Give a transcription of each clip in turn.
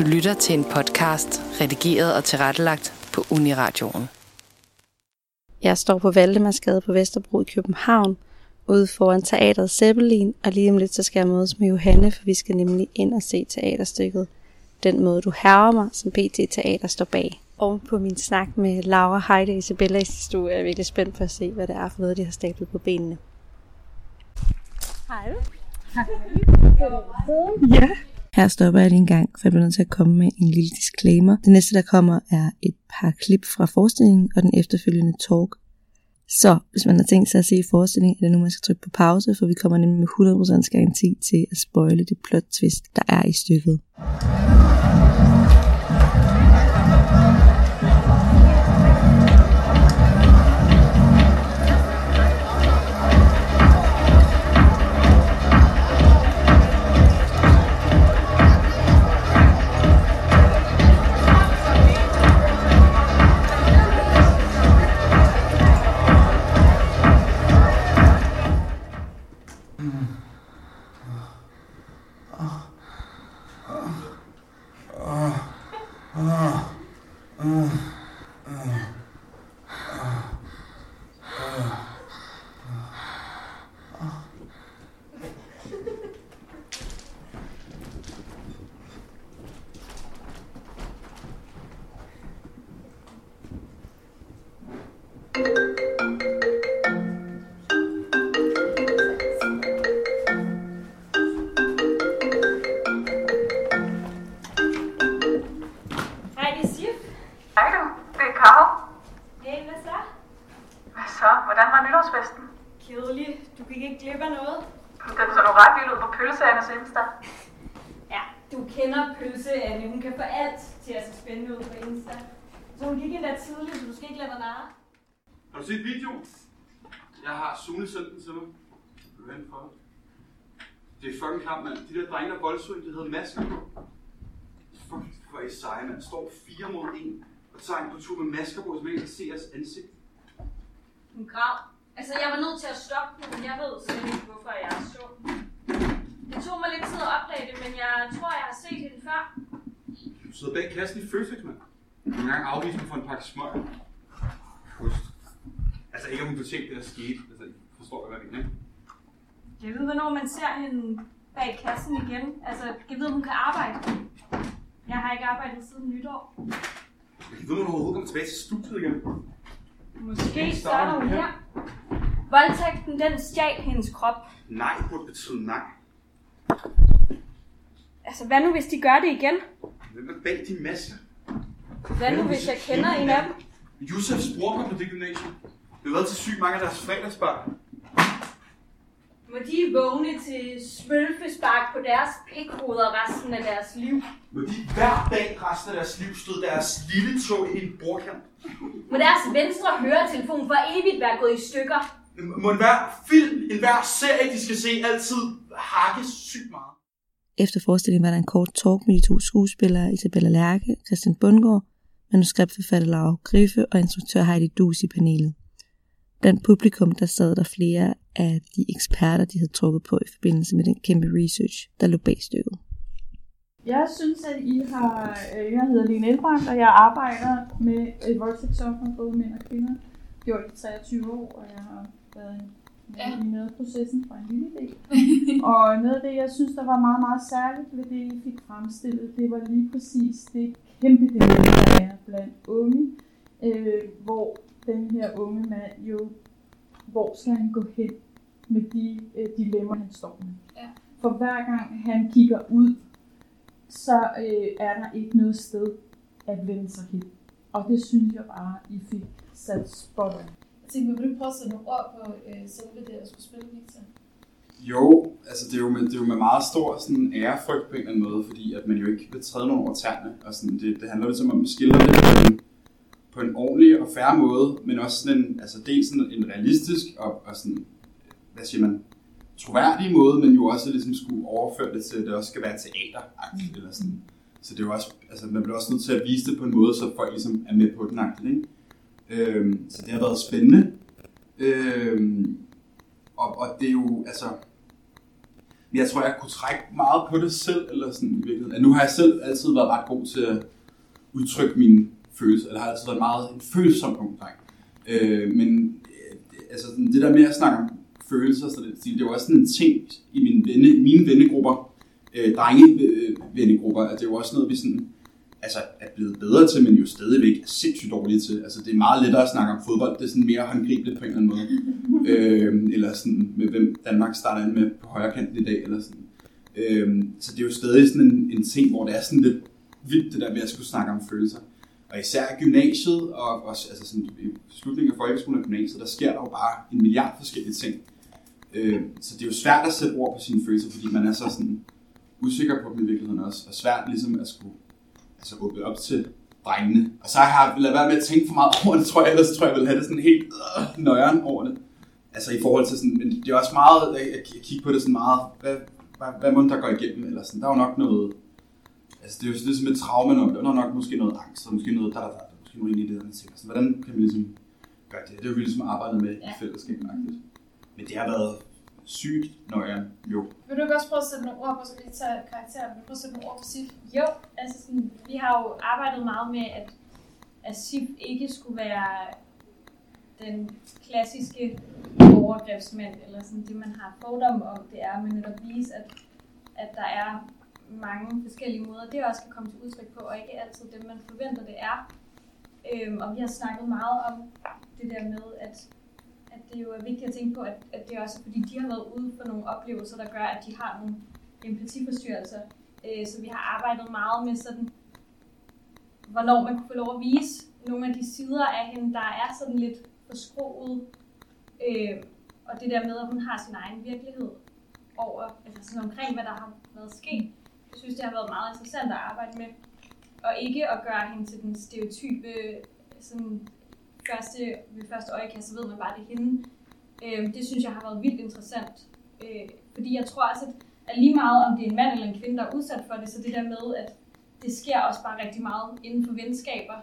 Du lytter til en podcast, redigeret og tilrettelagt på Uniradioen. Jeg står på Valdemarsgade på Vesterbro i København, ude foran teateret Zeppelin, og lige om lidt så skal jeg mødes med Johanne, for vi skal nemlig ind og se teaterstykket Den måde du herrer mig, som PT Teater står bag. Og på min snak med Laura Heide og Isabella i sidste uge, er jeg virkelig spændt på at se, hvad det er for noget, de har stablet på benene. Hej. Ja. Her stopper jeg lige en gang, for jeg bliver nødt til at komme med en lille disclaimer. Det næste, der kommer, er et par klip fra forestillingen og den efterfølgende talk. Så hvis man har tænkt sig at se forestillingen, er det nu, man skal trykke på pause, for vi kommer nemlig med 100% garanti til at spoile det plot twist, der er i stykket. Den så nu ret vild ud på pølseandes Insta. Ja, du kender pølse, Anne. Hun kan få alt til at se spændende ud på Insta. Så hun gik endda tidligt, så du skal ikke lade dig narre. Har du set videoen? Jeg har Sune sendt den til mig. Vil du hente for det? Det er fucking klart, mand. De der drenge, der voldsøgn, de havde masker på. Fuck, hvor er I seje, mand. Står fire mod en og tager en på tur med masker på, så man ikke kan se jeres ansigt. Hun græd. Altså, jeg var nødt til at stoppe den, men jeg ved slet ikke, hvorfor jeg er så. Det tog mig lidt tid at opdage det, men jeg tror, jeg har set hende før. Du sidder bag kassen i Føtex, mand. Du kan engang afvise mig for en pakke smøg. Pust. Altså ikke, om hun kunne tænke, det der skete. Altså, forstår jeg, hvad jeg mener, ikke? Jeg ved, hvornår man ser hende bag kassen igen. Altså, jeg ved, om hun kan arbejde. Jeg har ikke arbejdet siden nytår. Jeg ved, når du overhovedet kommer tilbage til studiet igen. Måske starter hun her. Voldtægten, den stjal hendes krop. Nej, burde betyde nej. Altså, hvad nu, hvis de gør det igen? Hvem er bag de masker? Hvad nu, hvis jeg kender en af dem? Josefs bror på det gymnasium. Vi har været til sygt mange af deres fredagsbar. Må de vågne til smølfespark på deres pikhoveder resten af deres liv? Må de hver dag resten af deres liv stod deres lille tog i en bordkant. Må deres venstre høretelefon for evigt være gået i stykker? Må enhver film, enhver serie, de skal se, altid hakke sygt meget. Efter forestillingen var der en kort talk med de to skuespillere, Isabella Lærke og Christian Bundgaard, manuskriptforfatter Laura Griffe og instruktør Heidi Dus i panelet. Blandt publikum der sad der flere af de eksperter, de havde trukket på i forbindelse med den kæmpe research, der lå bag stykket. Jeg synes, at I har... Øh, jeg hedder Lene Elbrandt, og jeg arbejder med et voldtægtsoffer, både mænd og kvinder. Gjort i 23 år, og jeg har været en ja. med processen fra en lille del. og noget af det, jeg synes, der var meget, meget særligt ved det, I fik fremstillet, det var lige præcis det kæmpe dilemma, der er blandt unge, øh, hvor den her unge mand jo, hvor skal han gå hen med de øh, dilemmaer, han står med. Ja. For hver gang han kigger ud, så øh, er der ikke noget sted at vende sig hen. Og det synes jeg bare, I fik sat spot on. Tænkte, vil du prøve at sætte nogle ord på øh, selve det at skulle spille, Victor? Jo, altså det er jo med, det er jo med meget stor sådan, ærefrygt på en eller anden måde, fordi at man jo ikke vil træde nogen over tæerne. Og sådan, det, det handler ligesom om at skille det på en, på en ordentlig og færre måde, men også sådan en, altså dels sådan en realistisk og, og sådan, hvad siger man, troværdig måde, men jo også ligesom skulle overføre det til, at det også skal være teater mm. eller sådan. Så det er jo også, altså man bliver også nødt til at vise det på en måde, så folk ligesom er med på den ikke? Øhm, så det har været spændende. Øh, og, og det er jo, altså, jeg tror, jeg kunne trække meget på det selv, eller sådan i virkeligheden. At nu har jeg selv altid været ret god til at udtrykke mine følelser, eller har altid været meget en følsom ung. Øh, men øh, altså, sådan, det der med at snakke om følelser, så det, det var også sådan en ting i mine, venne, i mine vennegrupper, øh, drenge-vennegrupper, at det er jo også noget, vi sådan, altså, er blevet bedre til, men jo stadigvæk er sindssygt dårlige til. Altså, det er meget lettere at snakke om fodbold. Det er sådan mere håndgribeligt på en eller anden måde. øh, eller sådan, med hvem Danmark starter ind med på højre kanten i dag. Eller sådan. Øh, så det er jo stadig sådan en, en ting, hvor det er sådan lidt vildt, det der med at skulle snakke om følelser. Og især gymnasiet, og også, altså sådan, i slutningen af folkeskolen og gymnasiet, der sker der jo bare en milliard forskellige ting. Øh, så det er jo svært at sætte ord på sine følelser, fordi man er så sådan usikker på dem i virkeligheden også, og svært ligesom at skulle altså, åbne op til drengene. Og så har jeg lavet være med at tænke for meget over det, tror jeg, ellers tror jeg, jeg vil have det sådan helt øh, nøjeren over det. Altså i forhold til sådan, men det er også meget, jeg, jeg kigger på det sådan meget, hvad, hvad, hvad må der går igennem, eller sådan, der er jo nok noget, altså det er jo sådan ligesom et traume, og der er nok måske noget angst, og måske noget, der, der, der, der måske noget ind i det, der ting. Så hvordan kan vi ligesom gøre det? Det er jo vi ligesom arbejdet med ja. i fællesskab. Men det har været sygt nøjeren, jo. Vil du ikke også prøve at sætte nogle ord på, så vi tager tage karakteren? Vil du prøve at sætte nogle ord på SIF? Jo, altså sådan, vi har jo arbejdet meget med, at, at SIF ikke skulle være den klassiske overgrebsmand, eller sådan det, man har fordom om, det er, men at vise, at, at der er mange forskellige måder, det også kan komme til udtryk på, og ikke altid det, man forventer, det er. Øhm, og vi har snakket meget om det der med, at, at det jo er vigtigt at tænke på, at, at det er også fordi, de har været ude for nogle oplevelser, der gør, at de har nogle empatiforstyrrelser. Øh, så vi har arbejdet meget med sådan, hvornår man kunne få lov at vise nogle af de sider af hende, der er sådan lidt forskroet. Øh, og det der med, at hun har sin egen virkelighed over, altså sådan omkring, hvad der har været sket. Jeg synes, det har været meget interessant at arbejde med. Og ikke at gøre hende til den stereotype, sådan første, ved første øjekast, så ved man bare, det er hende. Øh, det synes jeg har været vildt interessant. Øh, fordi jeg tror også, at, at lige meget om det er en mand eller en kvinde, der er udsat for det, så det der med, at det sker også bare rigtig meget inden for venskaber.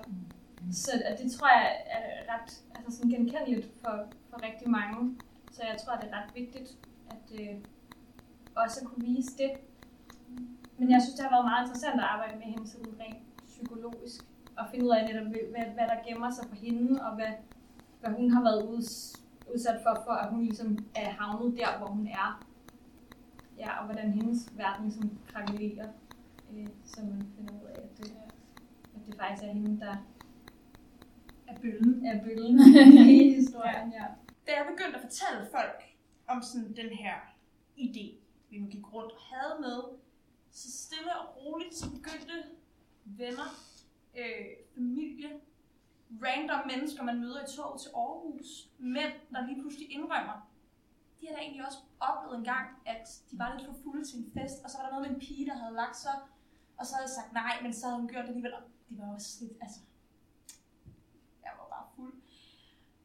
Så at det tror jeg er ret altså sådan genkendeligt for, for rigtig mange. Så jeg tror, det er ret vigtigt at øh, også at kunne vise det. Men jeg synes, det har været meget interessant at arbejde med hende sådan rent psykologisk. Og finde ud af netop, hvad, hvad der gemmer sig for hende, og hvad, hvad hun har været uds, udsat for, for at hun ligesom er havnet der, hvor hun er. Ja, og hvordan hendes verden ligesom krakelerer. Øh, så man finder ud af, at det, at det faktisk er hende, der Af bøllen. er bøllen i historien. Ja. Da jeg begyndte at fortælle folk om sådan den her idé, vi nu gik rundt og havde med, så stille og roligt, så begyndte venner, øh, familie, random mennesker, man møder i tog til Aarhus, mænd, der lige pludselig indrømmer, de har da egentlig også oplevet en gang, at de var lidt for fulde til en fest, og så var der noget med en pige, der havde lagt sig, og så havde jeg sagt nej, men så havde hun gjort det alligevel, og de var også lidt, altså, jeg var bare fuld.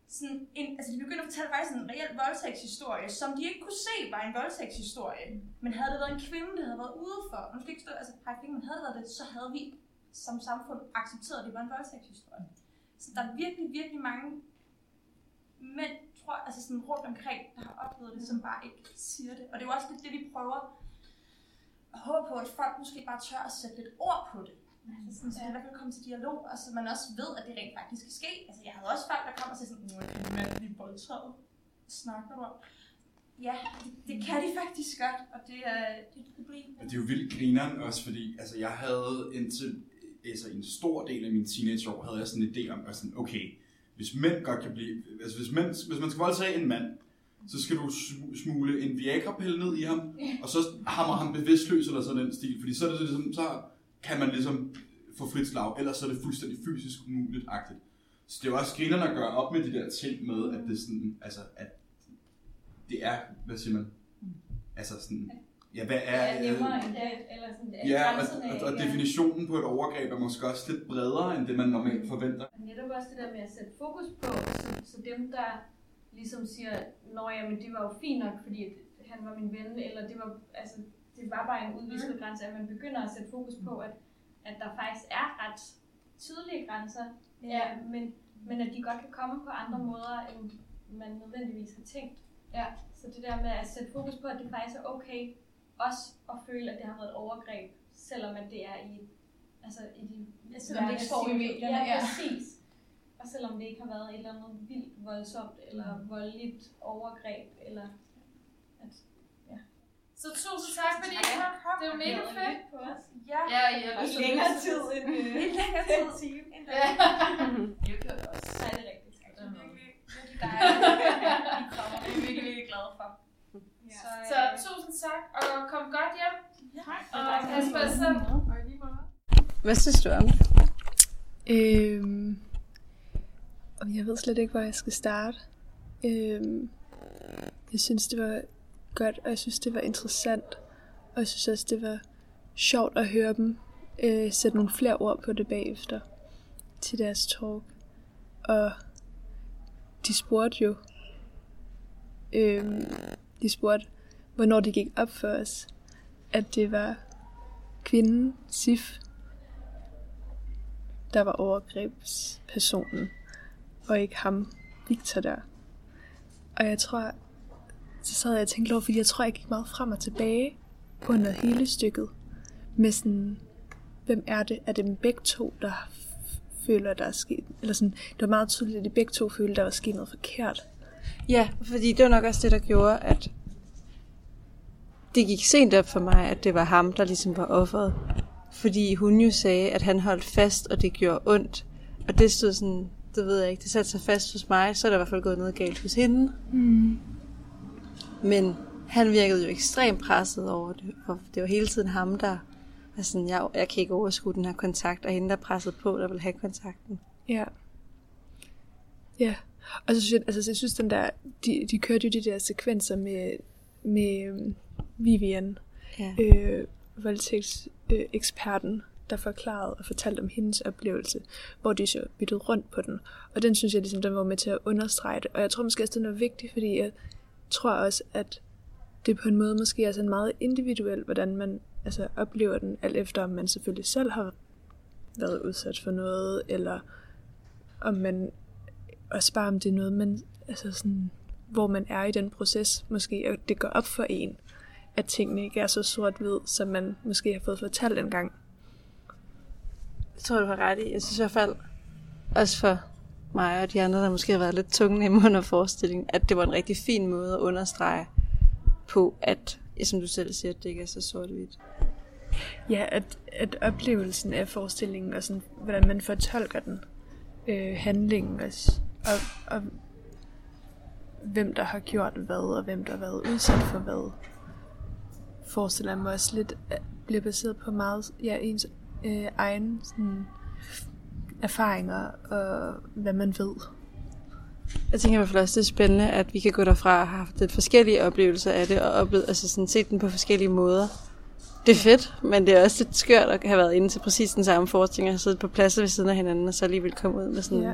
Sådan en, altså de begyndte at fortælle faktisk en reel voldtægtshistorie, som de ikke kunne se var en voldtægtshistorie. Men havde det været en kvinde, der havde været ude for, nu skal ikke stå, altså hej, men havde det været det, så havde vi som samfund accepteret, at det var en voldtægtshistorie. Så der er virkelig, virkelig mange mænd, tror jeg, altså sådan rundt omkring, der har oplevet det, som bare ikke siger det. Og det er jo også lidt det, vi prøver at håbe på, at folk måske bare tør at sætte lidt ord på det. Altså sådan, så det i hvert fald komme til dialog, og så man også ved, at det rent faktisk skal ske. Altså jeg havde også folk, der kom og sagde sådan, nu er en mand voldtaget. Snakker du om? Ja, det, det kan de faktisk godt, og det er, det er et problem. Og det er jo vildt grineren også, fordi altså, jeg havde indtil altså, en stor del af mine teenageår, havde jeg sådan en idé om, at sådan, okay, hvis mænd godt kan blive, altså hvis, mænd, hvis man skal voldtage en mand, så skal du sm- smule en Viagra-pille ned i ham, og så hammer ham bevidstløs eller sådan den stil, fordi så er det ligesom, så kan man ligesom få frit slag, ellers så er det fuldstændig fysisk umuligt -agtigt. Så det er jo også grinerne at gøre op med de der ting med, at det sådan, altså, at det er, hvad siger man, altså sådan, ja, hvad er, Ja, nemmere end det, eller sådan, ja, og, grænserne og, og er- definitionen på et overgreb er måske også lidt bredere, end det man normalt forventer. Netop også det der med at sætte fokus på, så, så dem, der ligesom siger, Nå ja, men det var jo fint nok, fordi at han var min ven, eller det var, altså, det var bare en udvisket grænse, at man begynder at sætte fokus på, at, at der faktisk er ret tydelige grænser, ja. men, men at de godt kan komme på andre måder, end man nødvendigvis har tænkt. Ja. Så det der med at sætte fokus på, at det faktisk er okay også at føle, at det har været et overgreb, selvom at det er i, altså i de Ja, selvom det ikke får i medierne, Ja, ja. præcis. Og selvom det ikke har været et eller andet vildt voldsomt, eller Mm. voldeligt overgreb, eller at, ja. Så tusind tak, fordi I har kommet. Det er jo mega fedt. på os. Ja, Ja, I har i længere tid end end Ja. der. Jeg gør det også. Så er det rigtigt. Det er virkelig, virkelig dejligt. I kommer. Det er jeg virkelig, virkelig glad for. Så, Så tusind tak, og kom godt hjem. Tak. Og pas på jer selv. Hvad synes du om det? Øhm, og jeg ved slet ikke, hvor jeg skal starte. Øhm, jeg synes, det var godt, og jeg synes, det var interessant. Og jeg synes også, det var sjovt at høre dem øh, sætte nogle flere ord på det bagefter til deres talk. Og de spurgte jo, øhm, de spurgte, hvornår det gik op for os, at det var kvinden, Sif, der var overgrebspersonen, og ikke ham, Victor der. Og jeg tror, så sad jeg og tænkte over, fordi jeg tror, jeg gik meget frem og tilbage under hele stykket. Med sådan, hvem er det? Er det dem begge to, der føler, der er sket? Eller sådan, det var meget tydeligt, at de begge to følte, der var sket noget forkert. Ja, fordi det var nok også det, der gjorde, at det gik sent op for mig, at det var ham, der ligesom var offeret. Fordi hun jo sagde, at han holdt fast, og det gjorde ondt. Og det stod sådan, det ved jeg ikke, det satte sig fast hos mig, så er der i hvert fald gået noget galt hos hende. Mm. Men han virkede jo ekstremt presset over det, og det var hele tiden ham, der var sådan, jeg, jeg kan ikke overskue den her kontakt, og hende, der pressede på, der vil have kontakten. Ja. Ja. Og så synes jeg, altså, jeg synes, den der, de, de kørte jo de der sekvenser med, med øhm, Vivian, Ja. øh, voldtægtseksperten, øh, eksperten, der forklarede og fortalte om hendes oplevelse, hvor de så byttede rundt på den. Og den synes jeg ligesom, den var med til at understrege det. Og jeg tror måske også, den er vigtig, fordi jeg tror også, at det på en måde måske er sådan meget individuelt, hvordan man altså, oplever den, alt efter om man selvfølgelig selv har været udsat for noget, eller om man også bare om det er noget, man, altså sådan, hvor man er i den proces, måske, og det går op for en, at tingene ikke er så sort-hvid, som man måske har fået fortalt en gang. Det tror du har ret i. Jeg synes i hvert fald, også for mig og de andre, der måske har været lidt tunge i under forestillingen, at det var en rigtig fin måde at understrege på, at, som du selv siger, at det ikke er så sort-hvidt. Ja, at, at oplevelsen af forestillingen, og sådan, hvordan man fortolker den, øh, handlingen også, og, og hvem der har gjort hvad, og hvem der har været udsat for hvad, forestiller jeg mig også lidt, at bliver baseret på meget, ja, ens øh, egen sådan, erfaringer, og hvad man ved. Jeg tænker i hvert fald også, det er spændende, at vi kan gå derfra og have haft lidt forskellige oplevelser af det, og oplevet, altså sådan set den på forskellige måder. Det er fedt, men det er også lidt skørt at have været inde til præcis den samme forestilling, og have siddet på pladser ved siden af hinanden, og så alligevel komme ud med sådan... Ja.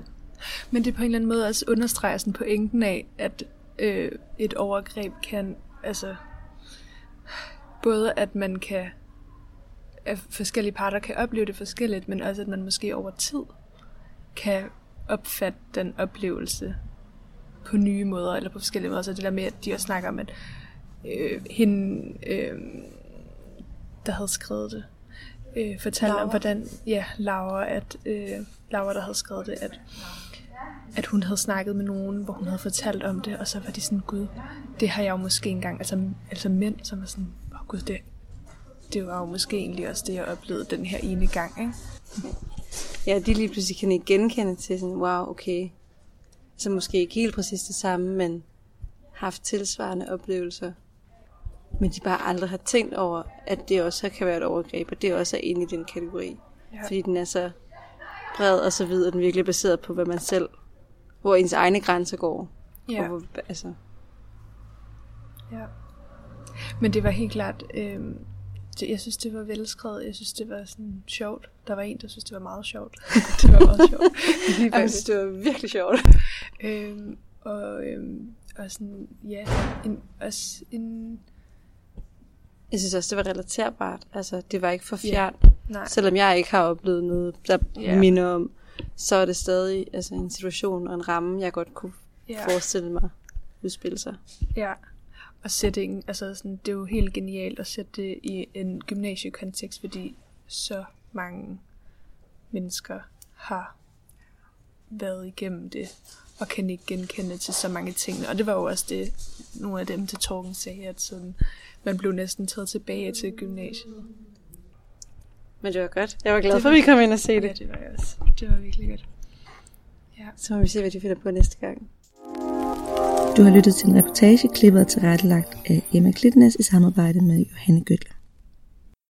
Men det på en eller anden måde også understreger sådan pointen af, at øh, et overgreb kan, altså, både at man kan, at forskellige parter kan opleve det forskelligt, men også at man måske over tid kan opfatte den oplevelse på nye måder, eller på forskellige måder. Så det der med, at de også snakker om, at øh, hende, øh, der havde skrevet det, øh, fortalte Laura. om, hvordan, ja, Laura, at, øh, Laura, der havde skrevet det, at, at hun havde snakket med nogen, hvor hun havde fortalt om det, og så var de sådan, gud, det har jeg jo måske engang, altså, altså mænd, som var sådan, åh oh, gud, det, det var jo måske egentlig også det, jeg oplevede den her ene gang, ikke? Ja, de lige pludselig kan ikke genkende til sådan, wow, okay. Så måske ikke helt præcis det samme, men haft tilsvarende oplevelser. Men de bare aldrig har tænkt over, at det også kan være et overgreb, og det også er inde i den kategori. Ja. Fordi den er så bred og så vid, og den virkelig er baseret på, hvad man selv, hvor ens egne grænser går. Ja. Og hvor, altså, Ja. Men det var helt klart, øh, det, jeg synes, det var velskrevet. Jeg synes, det var sådan sjovt. Der var en, der synes, det var meget sjovt. det var meget sjovt. Jeg synes, det var virkelig sjovt. Øhm, og, øhm, og sådan, ja, en, også en... Jeg synes også, det var relaterbart. Altså, det var ikke for Ja. fjern. Nej. Selvom jeg ikke har oplevet noget, der Ja. minder om, så er det stadig altså, en situation og en ramme, jeg godt kunne Ja. forestille mig udspille sig. Ja, Og settingen, altså sådan, det er jo helt genialt at sætte det i en gymnasiekontekst, fordi så mange mennesker har været igennem det, og kan ikke genkende til så mange ting. Og det var jo også det, nogle af dem til Torgen sagde, at sådan, man blev næsten taget tilbage til gymnasiet. Men det var godt. Jeg var glad for, at vi kom ind og se det. Ja, det var jeg også. Det var virkelig godt. Ja. Så må vi se, hvad de finder på næste gang. Du har lyttet til en reportage, klippet og tilrettelagt af Emma Klitnes i samarbejde med Johanne Gøtler.